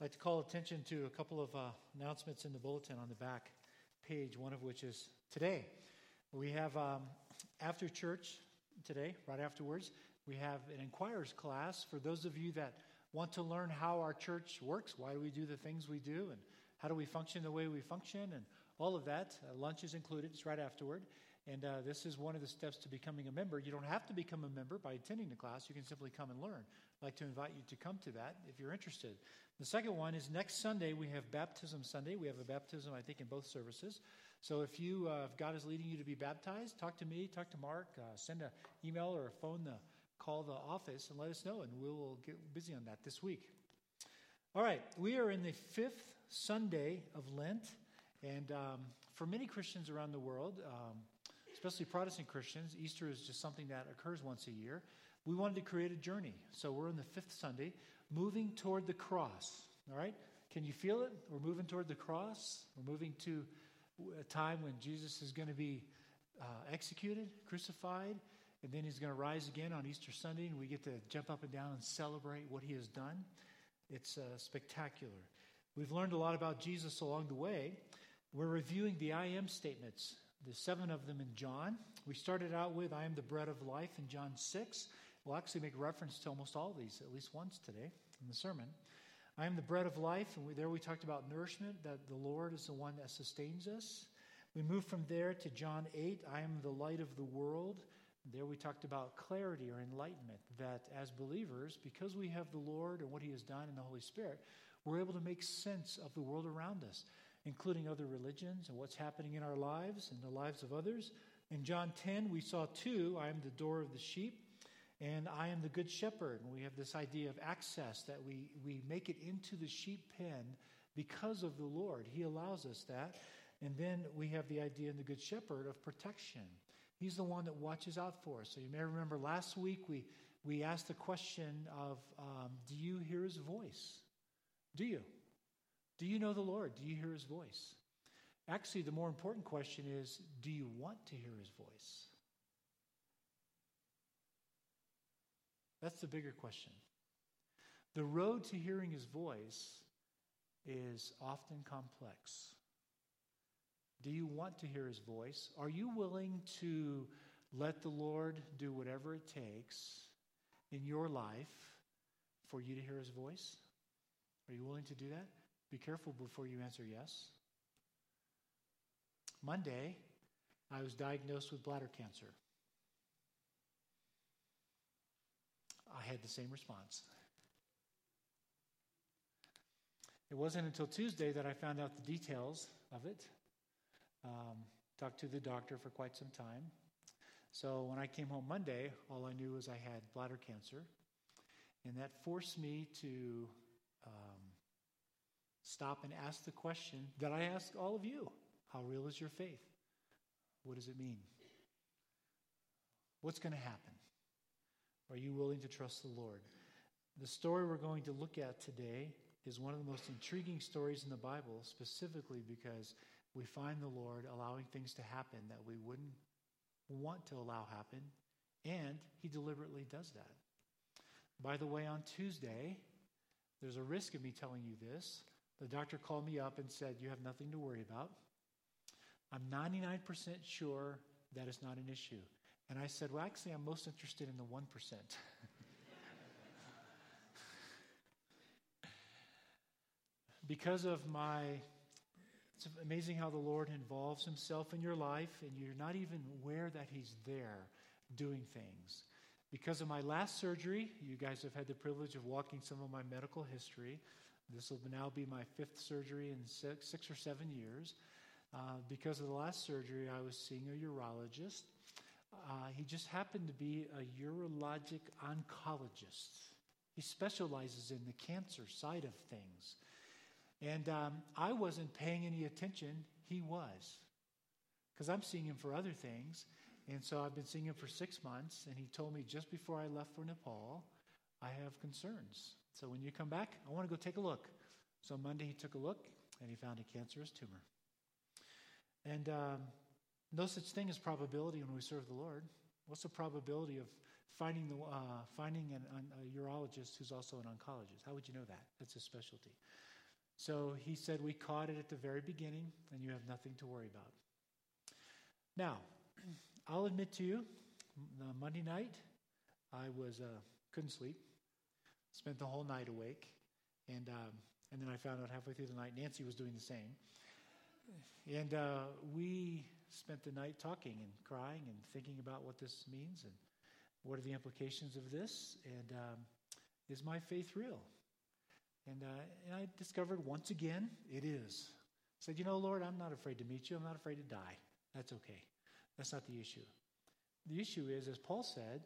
I'd like to call attention to a couple of uh, announcements in the bulletin on the back page, one of which is today. We have, um, after church today, right afterwards, we have an inquirers class for those of you that want to learn how our church works, why do we do the things we do, and how do we function the way we function, and all of that. Uh, lunch is included, it's right afterward. And uh, this is one of the steps to becoming a member. You don't have to become a member by attending the class, you can simply come and learn. I'd like to invite you to come to that if you're interested. The second one is next Sunday, we have Baptism Sunday. We have a baptism, I think, in both services. So if you, uh, if God is leading you to be baptized, talk to me, talk to Mark, uh, send an email or a phone, the, call the office and let us know, and we will get busy on that this week. All right, we are in the fifth Sunday of Lent, and um, for many Christians around the world, um, especially Protestant Christians, Easter is just something that occurs once a year. We wanted to create a journey. So we're in the fifth Sunday, moving toward the cross. All right? Can you feel it? We're moving toward the cross. We're moving to a time when Jesus is going to be uh, executed, crucified, and then he's going to rise again on Easter Sunday, and we get to jump up and down and celebrate what he has done. It's uh, spectacular. We've learned a lot about Jesus along the way. We're reviewing the I am statements the seven of them in John. We started out with I am the bread of life in John 6. We'll actually make reference to almost all these, at least once today in the sermon. I am the bread of life, and we, there we talked about nourishment, that the Lord is the one that sustains us. We move from there to John 8, I am the light of the world. There we talked about clarity or enlightenment, that as believers, because we have the Lord and what He has done in the Holy Spirit, we're able to make sense of the world around us including other religions and what's happening in our lives and the lives of others. In John 10, we saw two I am the door of the sheep, and I am the good shepherd. And we have this idea of access that we, we make it into the sheep pen because of the Lord. He allows us that. And then we have the idea in the good shepherd of protection. He's the one that watches out for us. So you may remember last week we, we asked the question of um, Do you hear his voice? Do you? Do you know the Lord? Do you hear his voice? Actually, the more important question is do you want to hear his voice? That's the bigger question. The road to hearing his voice is often complex. Do you want to hear his voice? Are you willing to let the Lord do whatever it takes in your life for you to hear his voice? Are you willing to do that? Be careful before you answer yes. Monday, I was diagnosed with bladder cancer. I had the same response. It wasn't until Tuesday that I found out the details of it. Um, talked to the doctor for quite some time. So when I came home Monday, all I knew was I had bladder cancer. And that forced me to um, stop and ask the question that I ask all of you How real is your faith? What does it mean? What's going to happen? Are you willing to trust the Lord? The story we're going to look at today is one of the most intriguing stories in the Bible, specifically because we find the Lord allowing things to happen that we wouldn't want to allow happen, and He deliberately does that. By the way, on Tuesday, there's a risk of me telling you this. The doctor called me up and said, You have nothing to worry about. I'm 99% sure that is not an issue. And I said, Well, actually, I'm most interested in the 1%. because of my, it's amazing how the Lord involves himself in your life, and you're not even aware that he's there doing things. Because of my last surgery, you guys have had the privilege of walking some of my medical history. This will now be my fifth surgery in six, six or seven years. Uh, because of the last surgery, I was seeing a urologist. Uh, he just happened to be a urologic oncologist. He specializes in the cancer side of things. And um, I wasn't paying any attention. He was. Because I'm seeing him for other things. And so I've been seeing him for six months. And he told me just before I left for Nepal, I have concerns. So when you come back, I want to go take a look. So Monday he took a look and he found a cancerous tumor. And um, no such thing as probability when we serve the Lord. What's the probability of finding, the, uh, finding an, an, a urologist who's also an oncologist. How would you know that? That's his specialty. So he said, We caught it at the very beginning, and you have nothing to worry about. Now, I'll admit to you, Monday night, I was uh, couldn't sleep. Spent the whole night awake, and um, and then I found out halfway through the night Nancy was doing the same. And uh, we spent the night talking and crying and thinking about what this means and what are the implications of this, and um, is my faith real? And, uh, and I discovered once again it is. I said, you know, Lord, I'm not afraid to meet you. I'm not afraid to die. That's okay. That's not the issue. The issue is, as Paul said,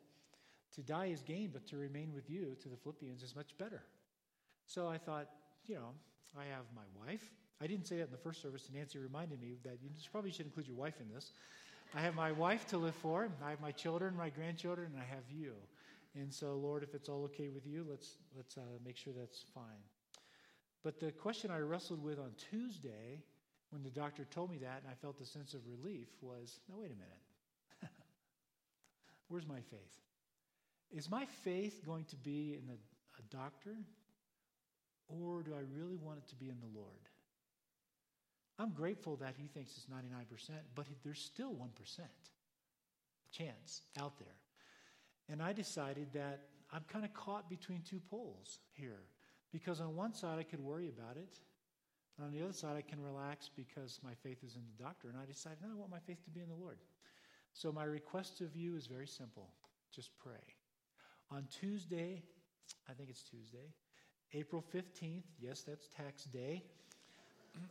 to die is gain, but to remain with you to the Philippians is much better. So I thought, you know, I have my wife. I didn't say that in the first service, and Nancy reminded me that you probably should include your wife in this. I have my wife to live for. I have my children, my grandchildren, and I have you. And so, Lord, if it's all okay with you, let's let's uh, make sure that's fine. But the question I wrestled with on Tuesday, when the doctor told me that, and I felt a sense of relief, was, no, wait a minute. Where's my faith? Is my faith going to be in a, a doctor, or do I really want it to be in the Lord? I'm grateful that he thinks it's 99%, but there's still 1% chance out there. And I decided that I'm kind of caught between two poles here. Because on one side, I could worry about it. And on the other side, I can relax because my faith is in the doctor. And I decided, no, I want my faith to be in the Lord. So my request of you is very simple just pray. On Tuesday, I think it's Tuesday, April 15th, yes, that's tax day,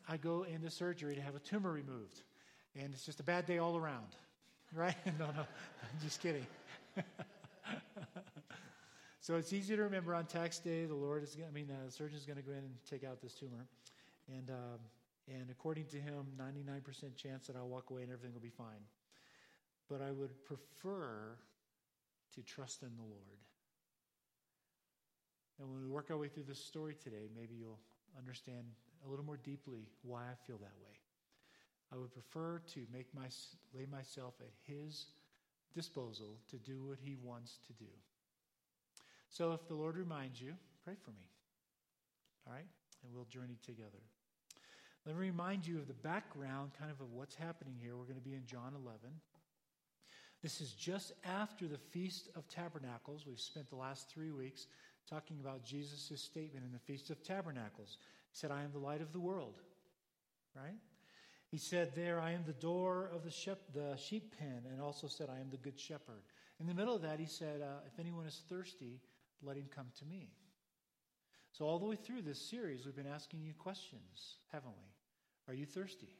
I go into surgery to have a tumor removed. And it's just a bad day all around, right? no, no, I'm just kidding. so it's easy to remember on tax day, the Lord is, I mean, the surgeon is going to go in and take out this tumor. And, um, and according to him, 99% chance that I'll walk away and everything will be fine. But I would prefer to trust in the Lord. And when we work our way through this story today, maybe you'll understand a little more deeply why I feel that way. I would prefer to make my, lay myself at His disposal to do what He wants to do. So if the Lord reminds you, pray for me. All right? And we'll journey together. Let me remind you of the background, kind of of what's happening here. We're going to be in John 11. This is just after the Feast of Tabernacles. We've spent the last three weeks talking about Jesus' statement in the Feast of Tabernacles. He said, I am the light of the world, right? He said there, I am the door of the, shep- the sheep pen, and also said, I am the good shepherd. In the middle of that, he said, uh, If anyone is thirsty, let him come to me. So, all the way through this series, we've been asking you questions, haven't we? Are you thirsty?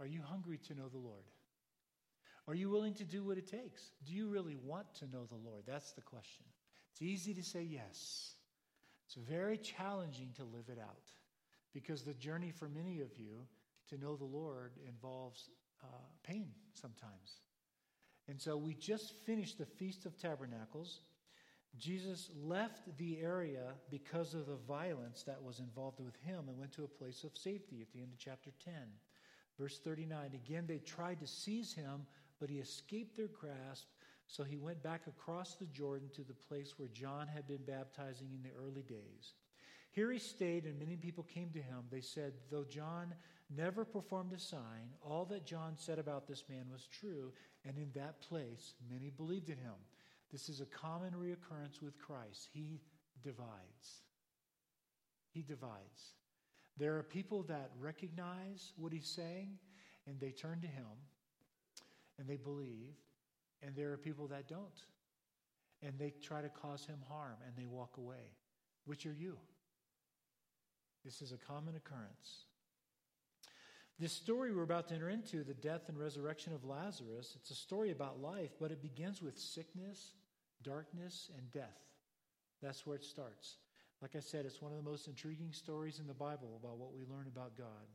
Are you hungry to know the Lord? Are you willing to do what it takes? Do you really want to know the Lord? That's the question. It's easy to say yes. It's very challenging to live it out because the journey for many of you to know the Lord involves uh, pain sometimes. And so we just finished the Feast of Tabernacles. Jesus left the area because of the violence that was involved with him and went to a place of safety at the end of chapter 10. Verse 39 again, they tried to seize him, but he escaped their grasp so he went back across the Jordan to the place where John had been baptizing in the early days. Here he stayed, and many people came to him. They said, Though John never performed a sign, all that John said about this man was true, and in that place many believed in him. This is a common reoccurrence with Christ. He divides. He divides. There are people that recognize what he's saying, and they turn to him, and they believe, and there are people that don't. And they try to cause him harm and they walk away. Which are you? This is a common occurrence. This story we're about to enter into, the death and resurrection of Lazarus, it's a story about life, but it begins with sickness, darkness, and death. That's where it starts. Like I said, it's one of the most intriguing stories in the Bible about what we learn about God.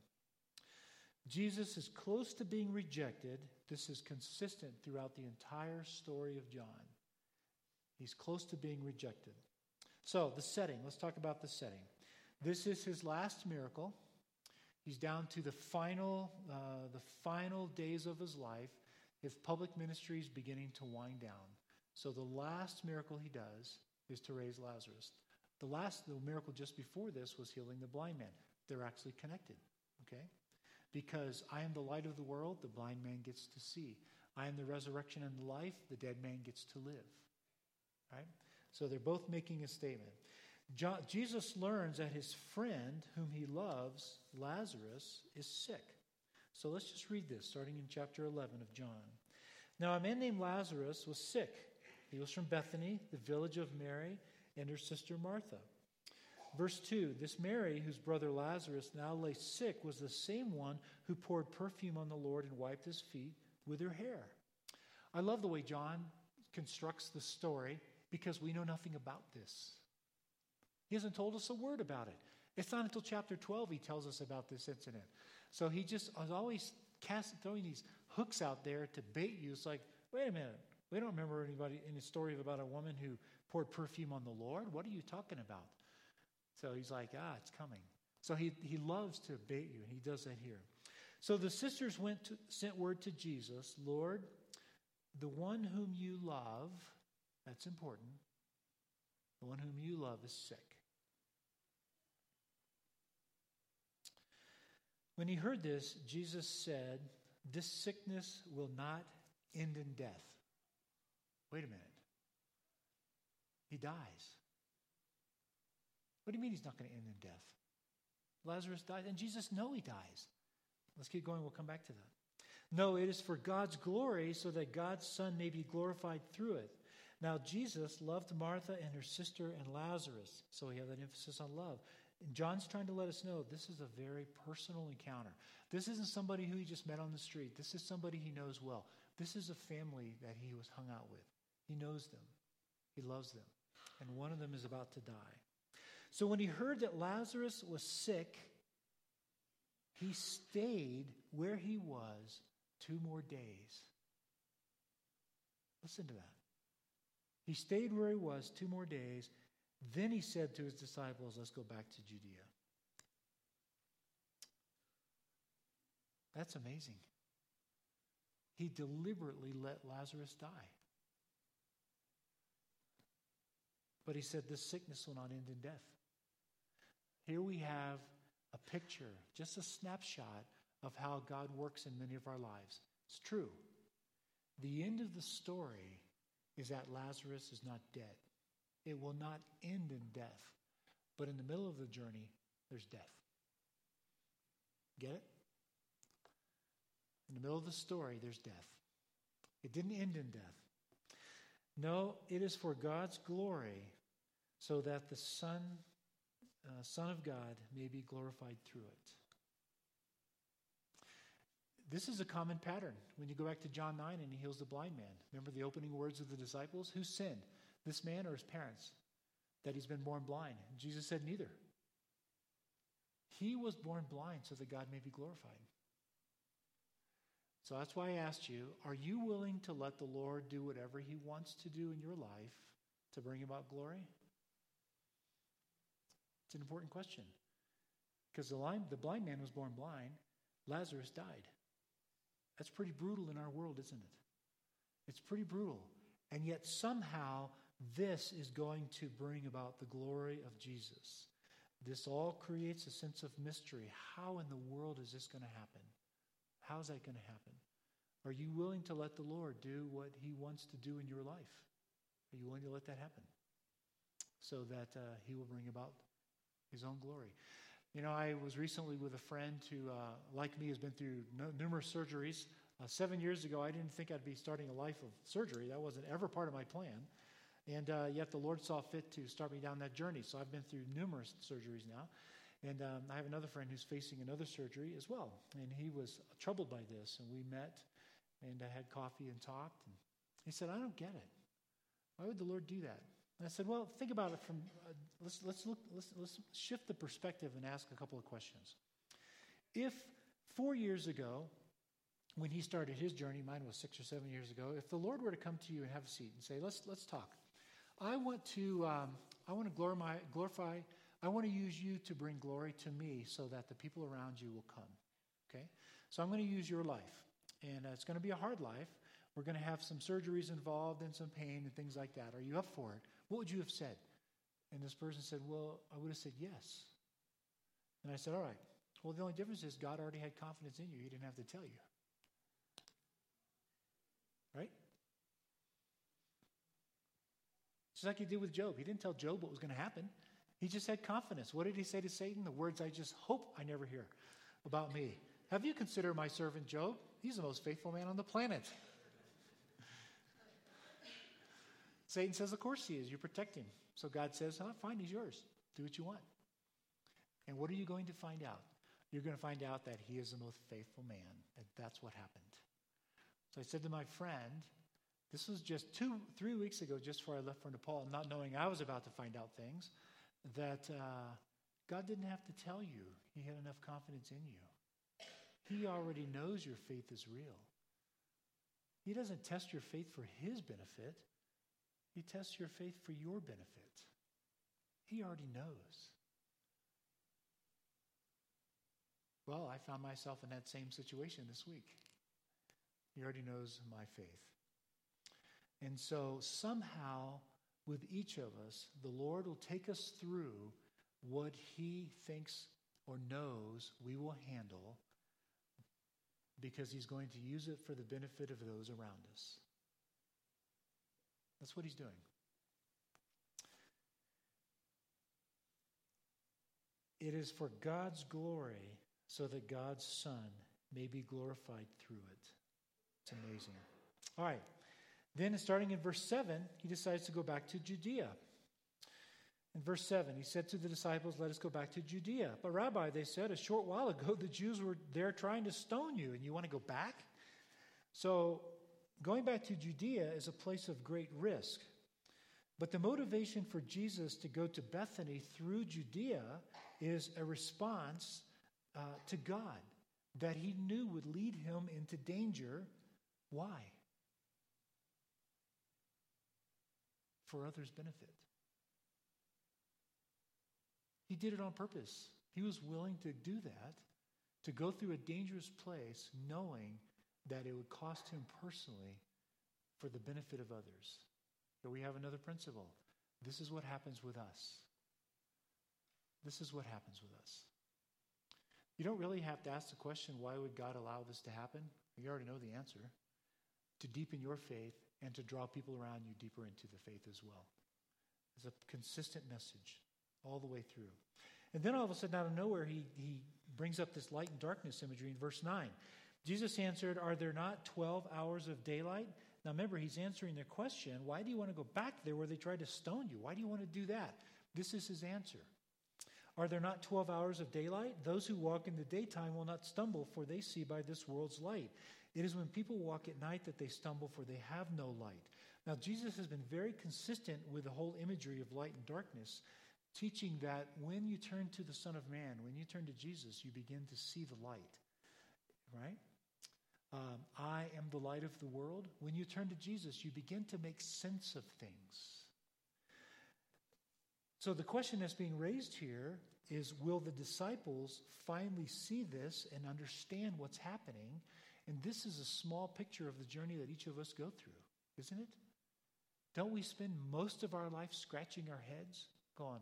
Jesus is close to being rejected. This is consistent throughout the entire story of John. He's close to being rejected. So, the setting, let's talk about the setting. This is his last miracle. He's down to the final, uh, the final days of his life. His public ministry is beginning to wind down. So the last miracle he does is to raise Lazarus. The last the miracle just before this was healing the blind man. They're actually connected, okay? Because I am the light of the world, the blind man gets to see. I am the resurrection and the life, the dead man gets to live. Right? So they're both making a statement. John, Jesus learns that his friend, whom he loves, Lazarus, is sick. So let's just read this, starting in chapter 11 of John. Now, a man named Lazarus was sick. He was from Bethany, the village of Mary and her sister Martha. Verse 2 This Mary, whose brother Lazarus now lay sick, was the same one who poured perfume on the Lord and wiped his feet with her hair. I love the way John constructs the story because we know nothing about this. He hasn't told us a word about it. It's not until chapter 12 he tells us about this incident. So he just is always cast, throwing these hooks out there to bait you. It's like, wait a minute. We don't remember anybody in a story about a woman who poured perfume on the Lord. What are you talking about? So he's like, ah, it's coming. So he, he loves to bait you, and he does that here. So the sisters went to, sent word to Jesus Lord, the one whom you love, that's important, the one whom you love is sick. When he heard this, Jesus said, This sickness will not end in death. Wait a minute. He dies. What do you mean he's not going to end in death? Lazarus dies, and Jesus know he dies. Let's keep going. We'll come back to that. No, it is for God's glory, so that God's Son may be glorified through it. Now, Jesus loved Martha and her sister and Lazarus, so we have that emphasis on love. And John's trying to let us know this is a very personal encounter. This isn't somebody who he just met on the street. This is somebody he knows well. This is a family that he was hung out with. He knows them, he loves them. And one of them is about to die. So when he heard that Lazarus was sick, he stayed where he was two more days. Listen to that. He stayed where he was two more days. Then he said to his disciples, Let's go back to Judea. That's amazing. He deliberately let Lazarus die. But he said, This sickness will not end in death. Here we have a picture, just a snapshot of how God works in many of our lives. It's true. The end of the story is that Lazarus is not dead. It will not end in death. But in the middle of the journey, there's death. Get it? In the middle of the story, there's death. It didn't end in death. No, it is for God's glory, so that the Son, uh, Son of God may be glorified through it. This is a common pattern when you go back to John 9 and he heals the blind man. Remember the opening words of the disciples? Who sinned, this man or his parents, that he's been born blind? Jesus said, Neither. He was born blind so that God may be glorified. So that's why I asked you are you willing to let the Lord do whatever he wants to do in your life to bring about glory? It's an important question. Because the, the blind man was born blind, Lazarus died. That's pretty brutal in our world, isn't it? It's pretty brutal. And yet, somehow, this is going to bring about the glory of Jesus. This all creates a sense of mystery. How in the world is this going to happen? How's that going to happen? Are you willing to let the Lord do what He wants to do in your life? Are you willing to let that happen? So that uh, He will bring about his own glory. You know, I was recently with a friend who, uh, like me, has been through no, numerous surgeries. Uh, seven years ago, I didn't think I'd be starting a life of surgery. That wasn't ever part of my plan. And uh, yet the Lord saw fit to start me down that journey. So I've been through numerous surgeries now. And um, I have another friend who's facing another surgery as well. And he was troubled by this. And we met and I had coffee and talked. And he said, I don't get it. Why would the Lord do that? And I said, well, think about it from, uh, let's, let's, look, let's, let's shift the perspective and ask a couple of questions. If four years ago, when he started his journey, mine was six or seven years ago, if the Lord were to come to you and have a seat and say, let's, let's talk. I want to, um, I want to glorify, glorify, I want to use you to bring glory to me so that the people around you will come. Okay? So I'm going to use your life. And uh, it's going to be a hard life, we're going to have some surgeries involved and some pain and things like that. Are you up for it? What would you have said? And this person said, Well, I would have said yes. And I said, All right. Well, the only difference is God already had confidence in you. He didn't have to tell you. Right? Just like he did with Job. He didn't tell Job what was going to happen. He just had confidence. What did he say to Satan? The words I just hope I never hear about me. Have you considered my servant Job? He's the most faithful man on the planet. Satan says, Of course he is. You protect him. So God says, oh, Fine, he's yours. Do what you want. And what are you going to find out? You're going to find out that he is the most faithful man. And that's what happened. So I said to my friend, this was just two, three weeks ago, just before I left for Nepal, not knowing I was about to find out things, that uh, God didn't have to tell you. He had enough confidence in you. He already knows your faith is real. He doesn't test your faith for his benefit, he tests your faith for your benefit. He already knows. Well, I found myself in that same situation this week. He already knows my faith. And so somehow, with each of us, the Lord will take us through what He thinks or knows we will handle because He's going to use it for the benefit of those around us. That's what He's doing. It is for God's glory so that God's Son may be glorified through it. It's amazing. All right. Then, starting in verse 7, he decides to go back to Judea. In verse 7, he said to the disciples, Let us go back to Judea. But, Rabbi, they said, a short while ago the Jews were there trying to stone you, and you want to go back? So, going back to Judea is a place of great risk. But the motivation for Jesus to go to Bethany through Judea is a response uh, to God that he knew would lead him into danger. Why? For others' benefit. He did it on purpose. He was willing to do that, to go through a dangerous place, knowing that it would cost him personally for the benefit of others. But we have another principle. This is what happens with us. This is what happens with us. You don't really have to ask the question, why would God allow this to happen? You already know the answer. To deepen your faith and to draw people around you deeper into the faith as well. It's a consistent message all the way through. And then all of a sudden, out of nowhere, he, he brings up this light and darkness imagery in verse 9. Jesus answered, Are there not 12 hours of daylight? Now remember, he's answering their question. Why do you want to go back there where they tried to stone you? Why do you want to do that? This is his answer. Are there not 12 hours of daylight? Those who walk in the daytime will not stumble, for they see by this world's light. It is when people walk at night that they stumble, for they have no light. Now, Jesus has been very consistent with the whole imagery of light and darkness, teaching that when you turn to the Son of Man, when you turn to Jesus, you begin to see the light. Right? Um, I am the light of the world. When you turn to Jesus, you begin to make sense of things. So the question that's being raised here is will the disciples finally see this and understand what's happening? And this is a small picture of the journey that each of us go through, isn't it? Don't we spend most of our life scratching our heads, going,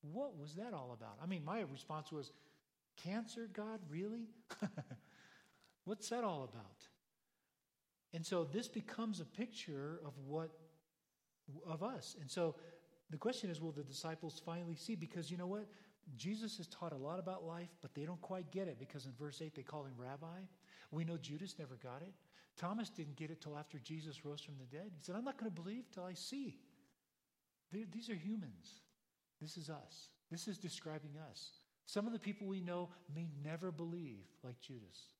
What was that all about? I mean, my response was, Cancer, God, really? What's that all about? And so this becomes a picture of what of us. And so the question is will the disciples finally see because you know what? Jesus has taught a lot about life, but they don't quite get it because in verse 8 they call him rabbi. We know Judas never got it. Thomas didn't get it till after Jesus rose from the dead. He said, I'm not going to believe till I see. They're, these are humans. This is us. This is describing us. Some of the people we know may never believe like Judas.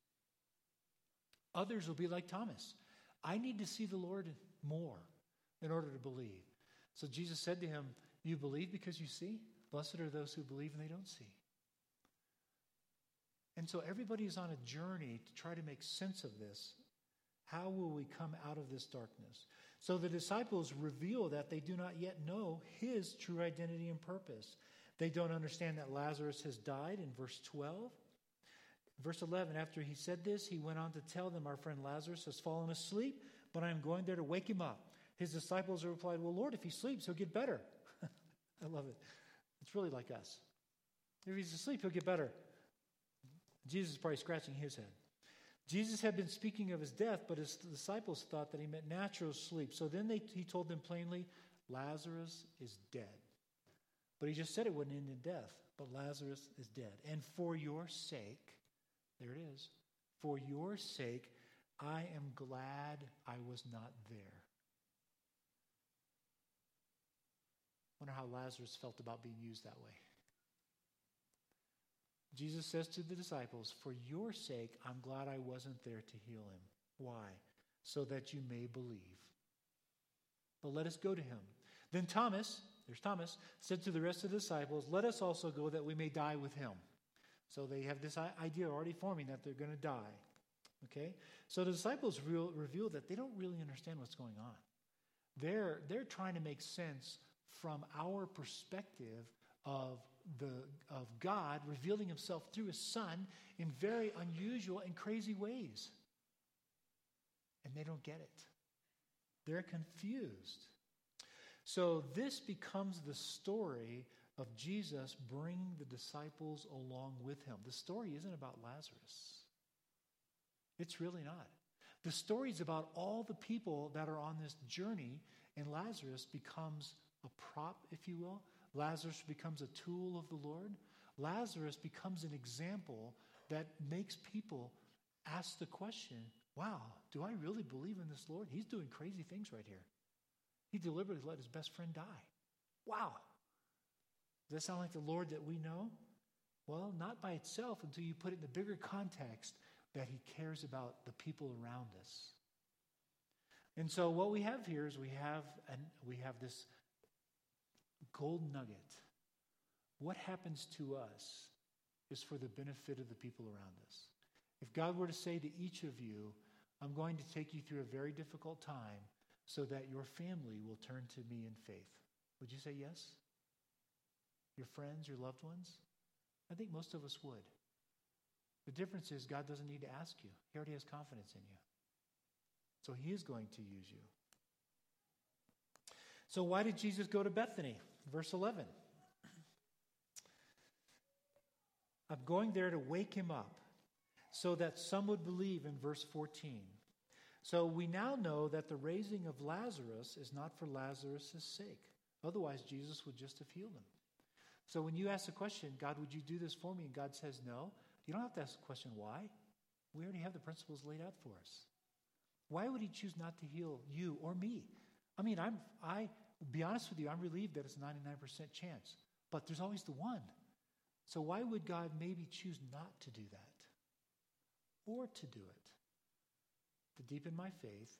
Others will be like Thomas. I need to see the Lord more in order to believe. So Jesus said to him, You believe because you see? Blessed are those who believe and they don't see. And so everybody is on a journey to try to make sense of this. How will we come out of this darkness? So the disciples reveal that they do not yet know his true identity and purpose. They don't understand that Lazarus has died in verse 12. Verse 11, after he said this, he went on to tell them, Our friend Lazarus has fallen asleep, but I am going there to wake him up. His disciples replied, Well, Lord, if he sleeps, he'll get better. I love it. It's really like us. If he's asleep, he'll get better. Jesus is probably scratching his head. Jesus had been speaking of his death, but his disciples thought that he meant natural sleep. So then they, he told them plainly, Lazarus is dead. But he just said it wouldn't end in death, but Lazarus is dead. And for your sake, there it is, for your sake, I am glad I was not there. Wonder how Lazarus felt about being used that way. Jesus says to the disciples, For your sake, I'm glad I wasn't there to heal him. Why? So that you may believe. But let us go to him. Then Thomas, there's Thomas, said to the rest of the disciples, Let us also go that we may die with him. So they have this idea already forming that they're going to die. Okay? So the disciples real, reveal that they don't really understand what's going on. They're, they're trying to make sense from our perspective of, the, of God revealing himself through his son in very unusual and crazy ways. And they don't get it. They're confused. So this becomes the story of Jesus bringing the disciples along with him. The story isn't about Lazarus. It's really not. The story is about all the people that are on this journey, and Lazarus becomes a prop, if you will. Lazarus becomes a tool of the Lord. Lazarus becomes an example that makes people ask the question wow, do I really believe in this Lord? He's doing crazy things right here. He deliberately let his best friend die. Wow. Does that sound like the Lord that we know? Well, not by itself until you put it in the bigger context that he cares about the people around us. And so what we have here is we have an, we have this gold nugget. What happens to us is for the benefit of the people around us. If God were to say to each of you, I'm going to take you through a very difficult time so that your family will turn to me in faith, would you say yes? Your friends, your loved ones? I think most of us would. The difference is God doesn't need to ask you, He already has confidence in you. So He is going to use you. So, why did Jesus go to Bethany? Verse 11. I'm going there to wake him up so that some would believe in verse 14. So we now know that the raising of Lazarus is not for Lazarus' sake. Otherwise, Jesus would just have healed him. So when you ask the question, God, would you do this for me? And God says no, you don't have to ask the question, why? We already have the principles laid out for us. Why would he choose not to heal you or me? I mean, I'm, I, be honest with you, I'm relieved that it's a 99% chance, but there's always the one. So why would God maybe choose not to do that? Or to do it? To deepen my faith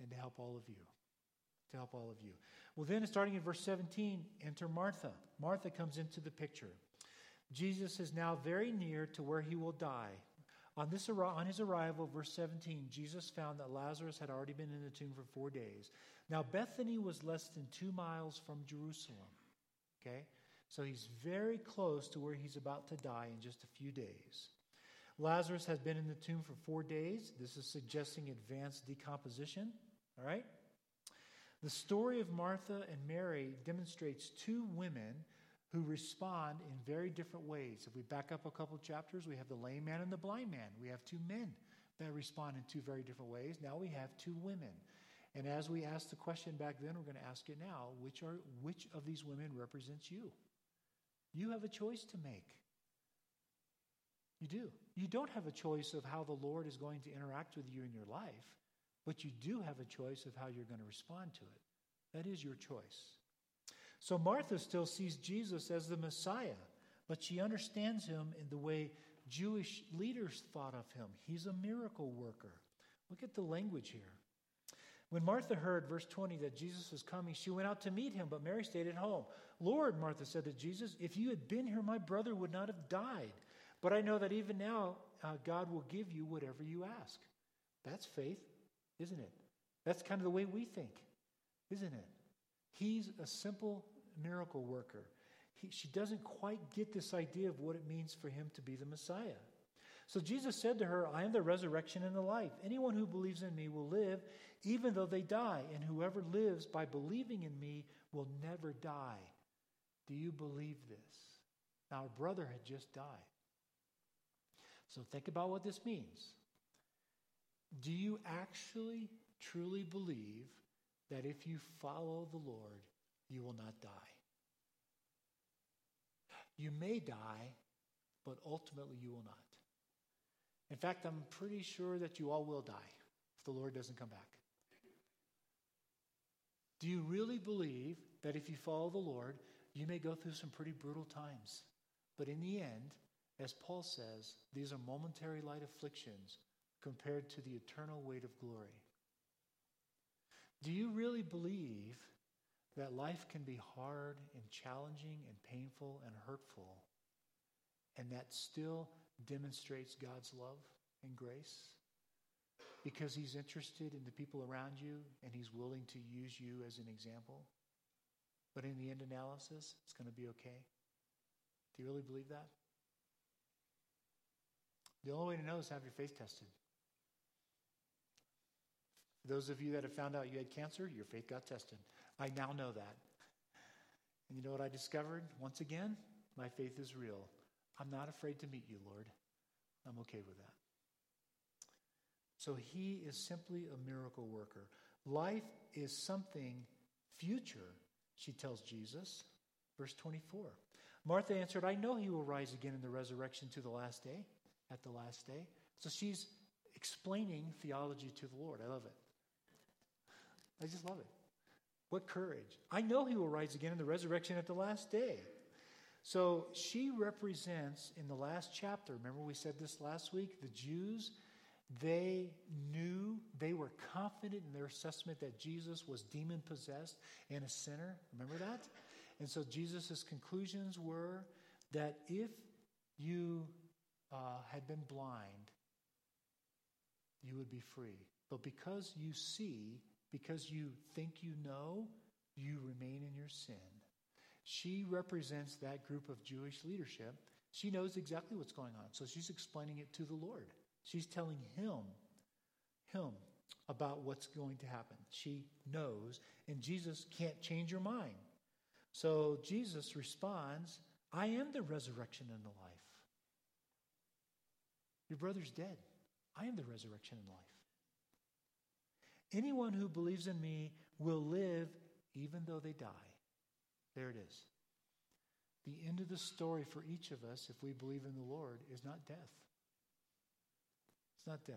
and to help all of you. To help all of you. Well, then, starting in verse 17, enter Martha. Martha comes into the picture. Jesus is now very near to where he will die. On, this, on his arrival, verse 17, Jesus found that Lazarus had already been in the tomb for four days. Now, Bethany was less than two miles from Jerusalem. Okay? So he's very close to where he's about to die in just a few days. Lazarus has been in the tomb for four days. This is suggesting advanced decomposition. All right? The story of Martha and Mary demonstrates two women who respond in very different ways. If we back up a couple chapters, we have the lame man and the blind man. We have two men that respond in two very different ways. Now we have two women. And as we asked the question back then, we're going to ask it now. Which, are, which of these women represents you? You have a choice to make. You do. You don't have a choice of how the Lord is going to interact with you in your life, but you do have a choice of how you're going to respond to it. That is your choice. So Martha still sees Jesus as the Messiah, but she understands him in the way Jewish leaders thought of him. He's a miracle worker. Look at the language here. When Martha heard, verse 20, that Jesus was coming, she went out to meet him, but Mary stayed at home. Lord, Martha said to Jesus, if you had been here, my brother would not have died. But I know that even now, uh, God will give you whatever you ask. That's faith, isn't it? That's kind of the way we think, isn't it? He's a simple miracle worker. He, she doesn't quite get this idea of what it means for him to be the Messiah. So Jesus said to her, I am the resurrection and the life. Anyone who believes in me will live even though they die, and whoever lives by believing in me will never die. Do you believe this? Now, our brother had just died. So think about what this means. Do you actually, truly believe that if you follow the Lord, you will not die? You may die, but ultimately you will not. In fact, I'm pretty sure that you all will die if the Lord doesn't come back. Do you really believe that if you follow the Lord, you may go through some pretty brutal times? But in the end, as Paul says, these are momentary light afflictions compared to the eternal weight of glory. Do you really believe that life can be hard and challenging and painful and hurtful, and that still demonstrates God's love and grace? Because he's interested in the people around you and he's willing to use you as an example. But in the end analysis, it's going to be okay. Do you really believe that? The only way to know is to have your faith tested. Those of you that have found out you had cancer, your faith got tested. I now know that. And you know what I discovered? Once again, my faith is real. I'm not afraid to meet you, Lord. I'm okay with that. So he is simply a miracle worker. Life is something future, she tells Jesus. Verse 24. Martha answered, I know he will rise again in the resurrection to the last day, at the last day. So she's explaining theology to the Lord. I love it. I just love it. What courage. I know he will rise again in the resurrection at the last day. So she represents in the last chapter, remember we said this last week, the Jews, they knew, they were confident in their assessment that Jesus was demon possessed and a sinner. Remember that? And so Jesus' conclusions were that if you uh, had been blind, you would be free. But because you see, because you think you know, you remain in your sin. She represents that group of Jewish leadership. She knows exactly what's going on. So she's explaining it to the Lord. She's telling him, him about what's going to happen. She knows, and Jesus can't change her mind. So Jesus responds, I am the resurrection and the life. Your brother's dead. I am the resurrection and life. Anyone who believes in me will live even though they die. There it is. The end of the story for each of us, if we believe in the Lord, is not death. It's not death.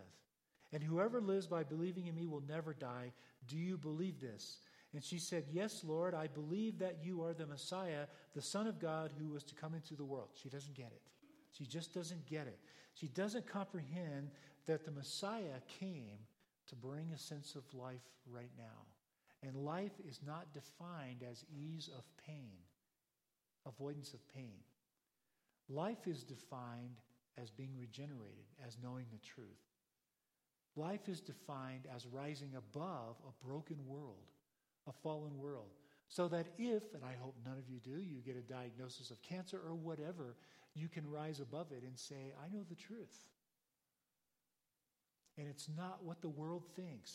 And whoever lives by believing in me will never die. Do you believe this? And she said, Yes, Lord, I believe that you are the Messiah, the Son of God who was to come into the world. She doesn't get it. She just doesn't get it. She doesn't comprehend that the Messiah came to bring a sense of life right now. And life is not defined as ease of pain, avoidance of pain. Life is defined as being regenerated, as knowing the truth. Life is defined as rising above a broken world, a fallen world. So that if, and I hope none of you do, you get a diagnosis of cancer or whatever, you can rise above it and say, I know the truth. And it's not what the world thinks.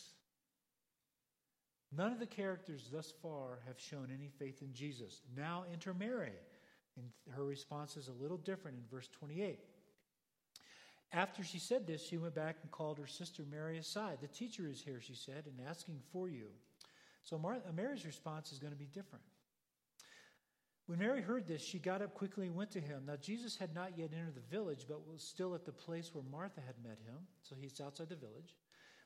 None of the characters thus far have shown any faith in Jesus. Now enter Mary. And her response is a little different in verse 28. After she said this, she went back and called her sister Mary aside. The teacher is here, she said, and asking for you. So Mary's response is going to be different. When Mary heard this, she got up quickly and went to him. Now, Jesus had not yet entered the village, but was still at the place where Martha had met him. So he's outside the village.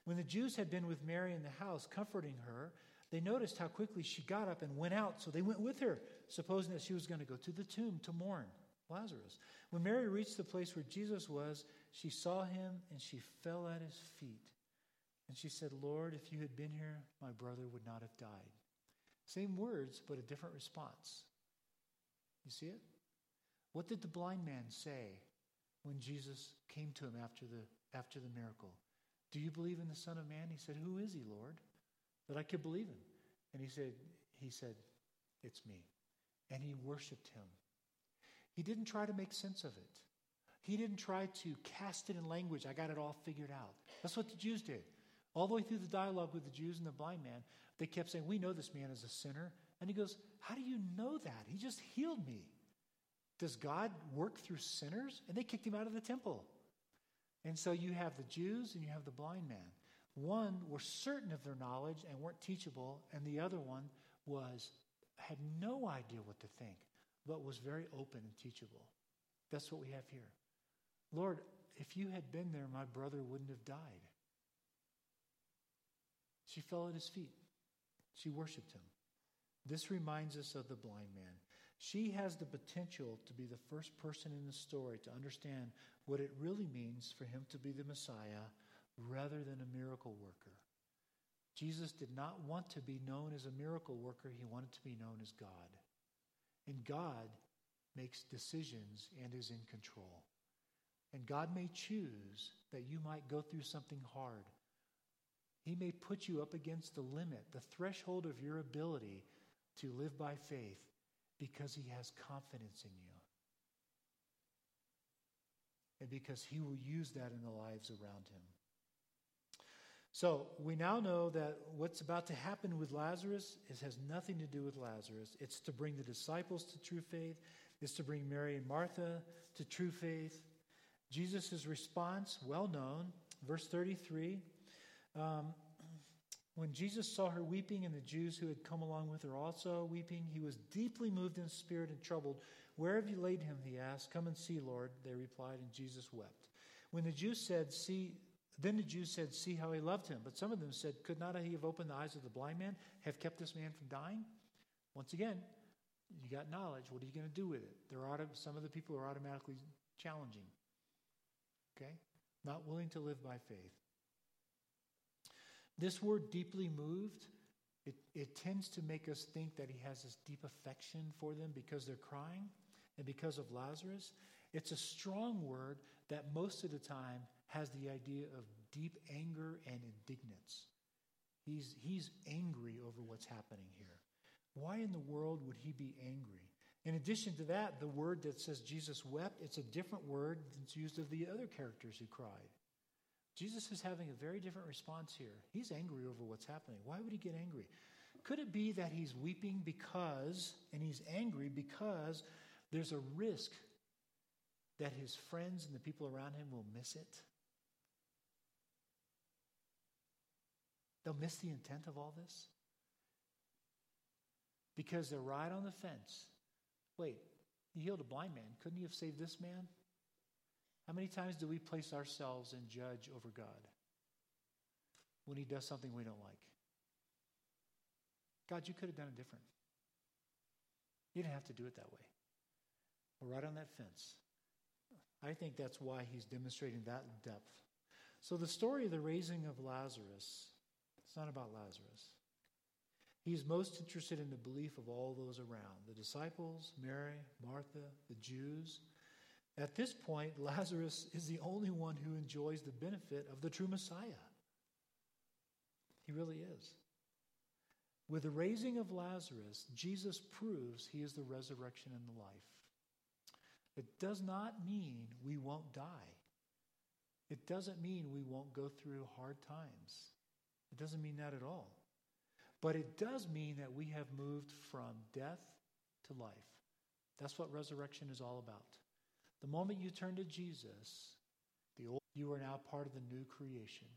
When the Jews had been with Mary in the house, comforting her, they noticed how quickly she got up and went out. So they went with her, supposing that she was going to go to the tomb to mourn Lazarus. When Mary reached the place where Jesus was, she saw him and she fell at his feet. And she said, Lord, if you had been here, my brother would not have died. Same words, but a different response. You see it? What did the blind man say when Jesus came to him after the, after the miracle? Do you believe in the Son of Man? He said, Who is he, Lord? That I could believe him. And he said, He said, It's me. And he worshiped him. He didn't try to make sense of it. He didn't try to cast it in language. I got it all figured out. That's what the Jews did. All the way through the dialogue with the Jews and the blind man, they kept saying, We know this man is a sinner. And he goes, How do you know that? He just healed me. Does God work through sinners? And they kicked him out of the temple. And so you have the Jews and you have the blind man. One were certain of their knowledge and weren't teachable, and the other one was had no idea what to think, but was very open and teachable. That's what we have here. Lord, if you had been there, my brother wouldn't have died. She fell at his feet. She worshiped him. This reminds us of the blind man. She has the potential to be the first person in the story to understand what it really means for him to be the Messiah rather than a miracle worker. Jesus did not want to be known as a miracle worker, he wanted to be known as God. And God makes decisions and is in control. And God may choose that you might go through something hard. He may put you up against the limit, the threshold of your ability to live by faith because he has confidence in you. And because he will use that in the lives around him. So we now know that what's about to happen with Lazarus is, has nothing to do with Lazarus. It's to bring the disciples to true faith. It's to bring Mary and Martha to true faith. Jesus' response, well known, verse 33. Um, when Jesus saw her weeping and the Jews who had come along with her also weeping, he was deeply moved in spirit and troubled. Where have you laid him? He asked. Come and see, Lord, they replied, and Jesus wept. When the Jews said, See, then the Jews said, See how he loved him. But some of them said, Could not he have opened the eyes of the blind man, have kept this man from dying? Once again, you got knowledge. What are you going to do with it? There are some of the people are automatically challenging. Okay? Not willing to live by faith. This word deeply moved, it, it tends to make us think that he has this deep affection for them because they're crying and because of Lazarus. It's a strong word that most of the time has the idea of deep anger and indignance. He's, he's angry over what's happening here. Why in the world would he be angry? In addition to that, the word that says Jesus wept, it's a different word that's used of the other characters who cried. Jesus is having a very different response here. He's angry over what's happening. Why would he get angry? Could it be that he's weeping because, and he's angry because there's a risk that his friends and the people around him will miss it? They'll miss the intent of all this? Because they're right on the fence. Wait, he healed a blind man. Couldn't he have saved this man? How many times do we place ourselves and judge over God when He does something we don't like? God, you could have done it different. You didn't have to do it that way. We're right on that fence. I think that's why He's demonstrating that depth. So, the story of the raising of Lazarus, it's not about Lazarus. He's most interested in the belief of all those around the disciples, Mary, Martha, the Jews. At this point, Lazarus is the only one who enjoys the benefit of the true Messiah. He really is. With the raising of Lazarus, Jesus proves he is the resurrection and the life. It does not mean we won't die. It doesn't mean we won't go through hard times. It doesn't mean that at all. But it does mean that we have moved from death to life. That's what resurrection is all about. The moment you turn to Jesus, the old, you are now part of the new creation.